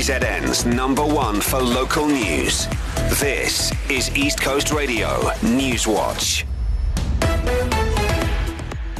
KZN's number one for local news. This is East Coast Radio News Watch.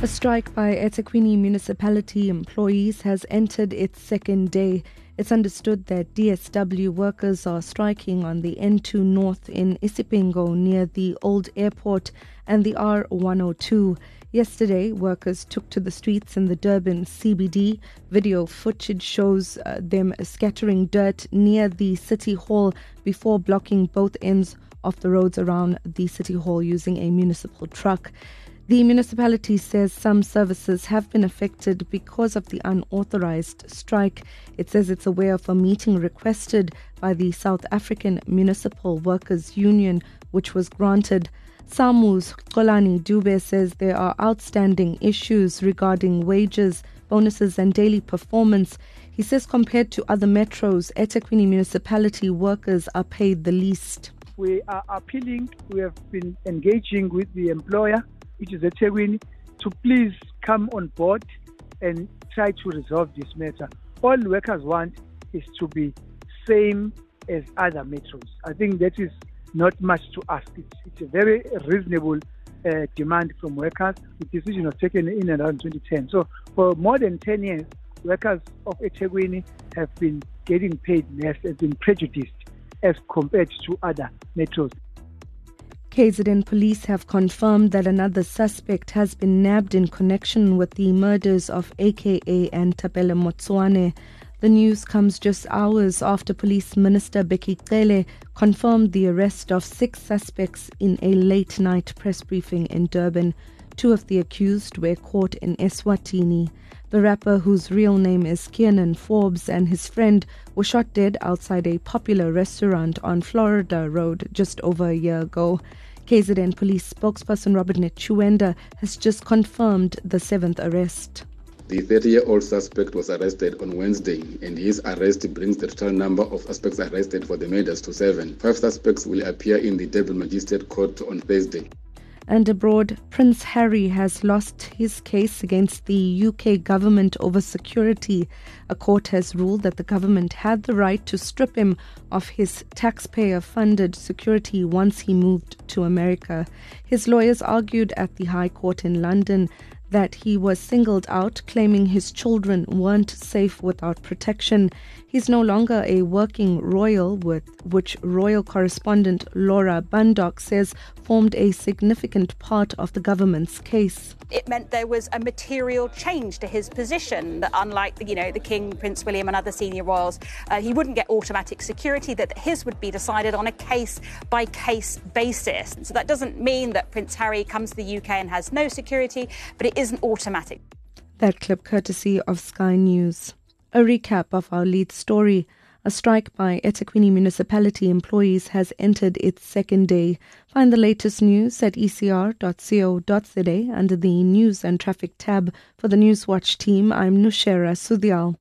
A strike by eThekwini municipality employees has entered its second day. It's understood that DSW workers are striking on the N2 North in Isipingo near the old airport and the R102. Yesterday, workers took to the streets in the Durban CBD. Video footage shows uh, them scattering dirt near the city hall before blocking both ends of the roads around the city hall using a municipal truck. The municipality says some services have been affected because of the unauthorized strike. It says it's aware of a meeting requested by the South African Municipal Workers Union, which was granted. Samwu's Xolani Dube says there are outstanding issues regarding wages, bonuses, and daily performance. He says compared to other metros, eThekwini municipality workers are paid the least. We are appealing, we have been engaging with the employer which is eThekwini, to please come on board and try to resolve this matter. All workers want is to be same as other metros. I think that is not much to ask. It's, it's a very reasonable uh, demand from workers. The decision was taken in around 2010. So for more than 10 years, workers of eThekwini have been getting paid less, have been prejudiced as compared to other metros. KZN police have confirmed that another suspect has been nabbed in connection with the murders of AKA and Tebello Motsoane. The news comes just hours after Police Minister Bheki Cele confirmed the arrest of six suspects in a late night press briefing in Durban. Two of the accused were caught in Eswatini. The rapper, whose real name is Kiernan Forbes, and his friend were shot dead outside a popular restaurant on Florida Road just over a year ago. KZN police spokesperson Robert Netshiunda has just confirmed the seventh arrest. The 30 year old suspect was arrested on Wednesday, and his arrest brings the total number of suspects arrested for the murders to seven. Five suspects will appear in the Durban Magistrate Court on Thursday and abroad, Prince Harry has lost his case against the UK government over security. A court has ruled that the government had the right to strip him of his taxpayer funded security once he moved to America. His lawyers argued at the High Court in London that he was singled out, claiming his children weren't safe without protection. He's no longer a working royal, with which royal correspondent Laura Bundock says formed a significant part of the government's case. It meant there was a material change to his position. That unlike you know the King, Prince William, and other senior royals, uh, he wouldn't get automatic security. That his would be decided on a case by case basis. And so that doesn't mean that Prince Harry comes to the UK and has no security, but it isn't automatic. That clip courtesy of Sky News. A recap of our lead story. A strike by eThekwini municipality employees has entered its second day. Find the latest news at ecr.co.za under the News and Traffic tab. For the Newswatch team, I'm Nushera Sudyal.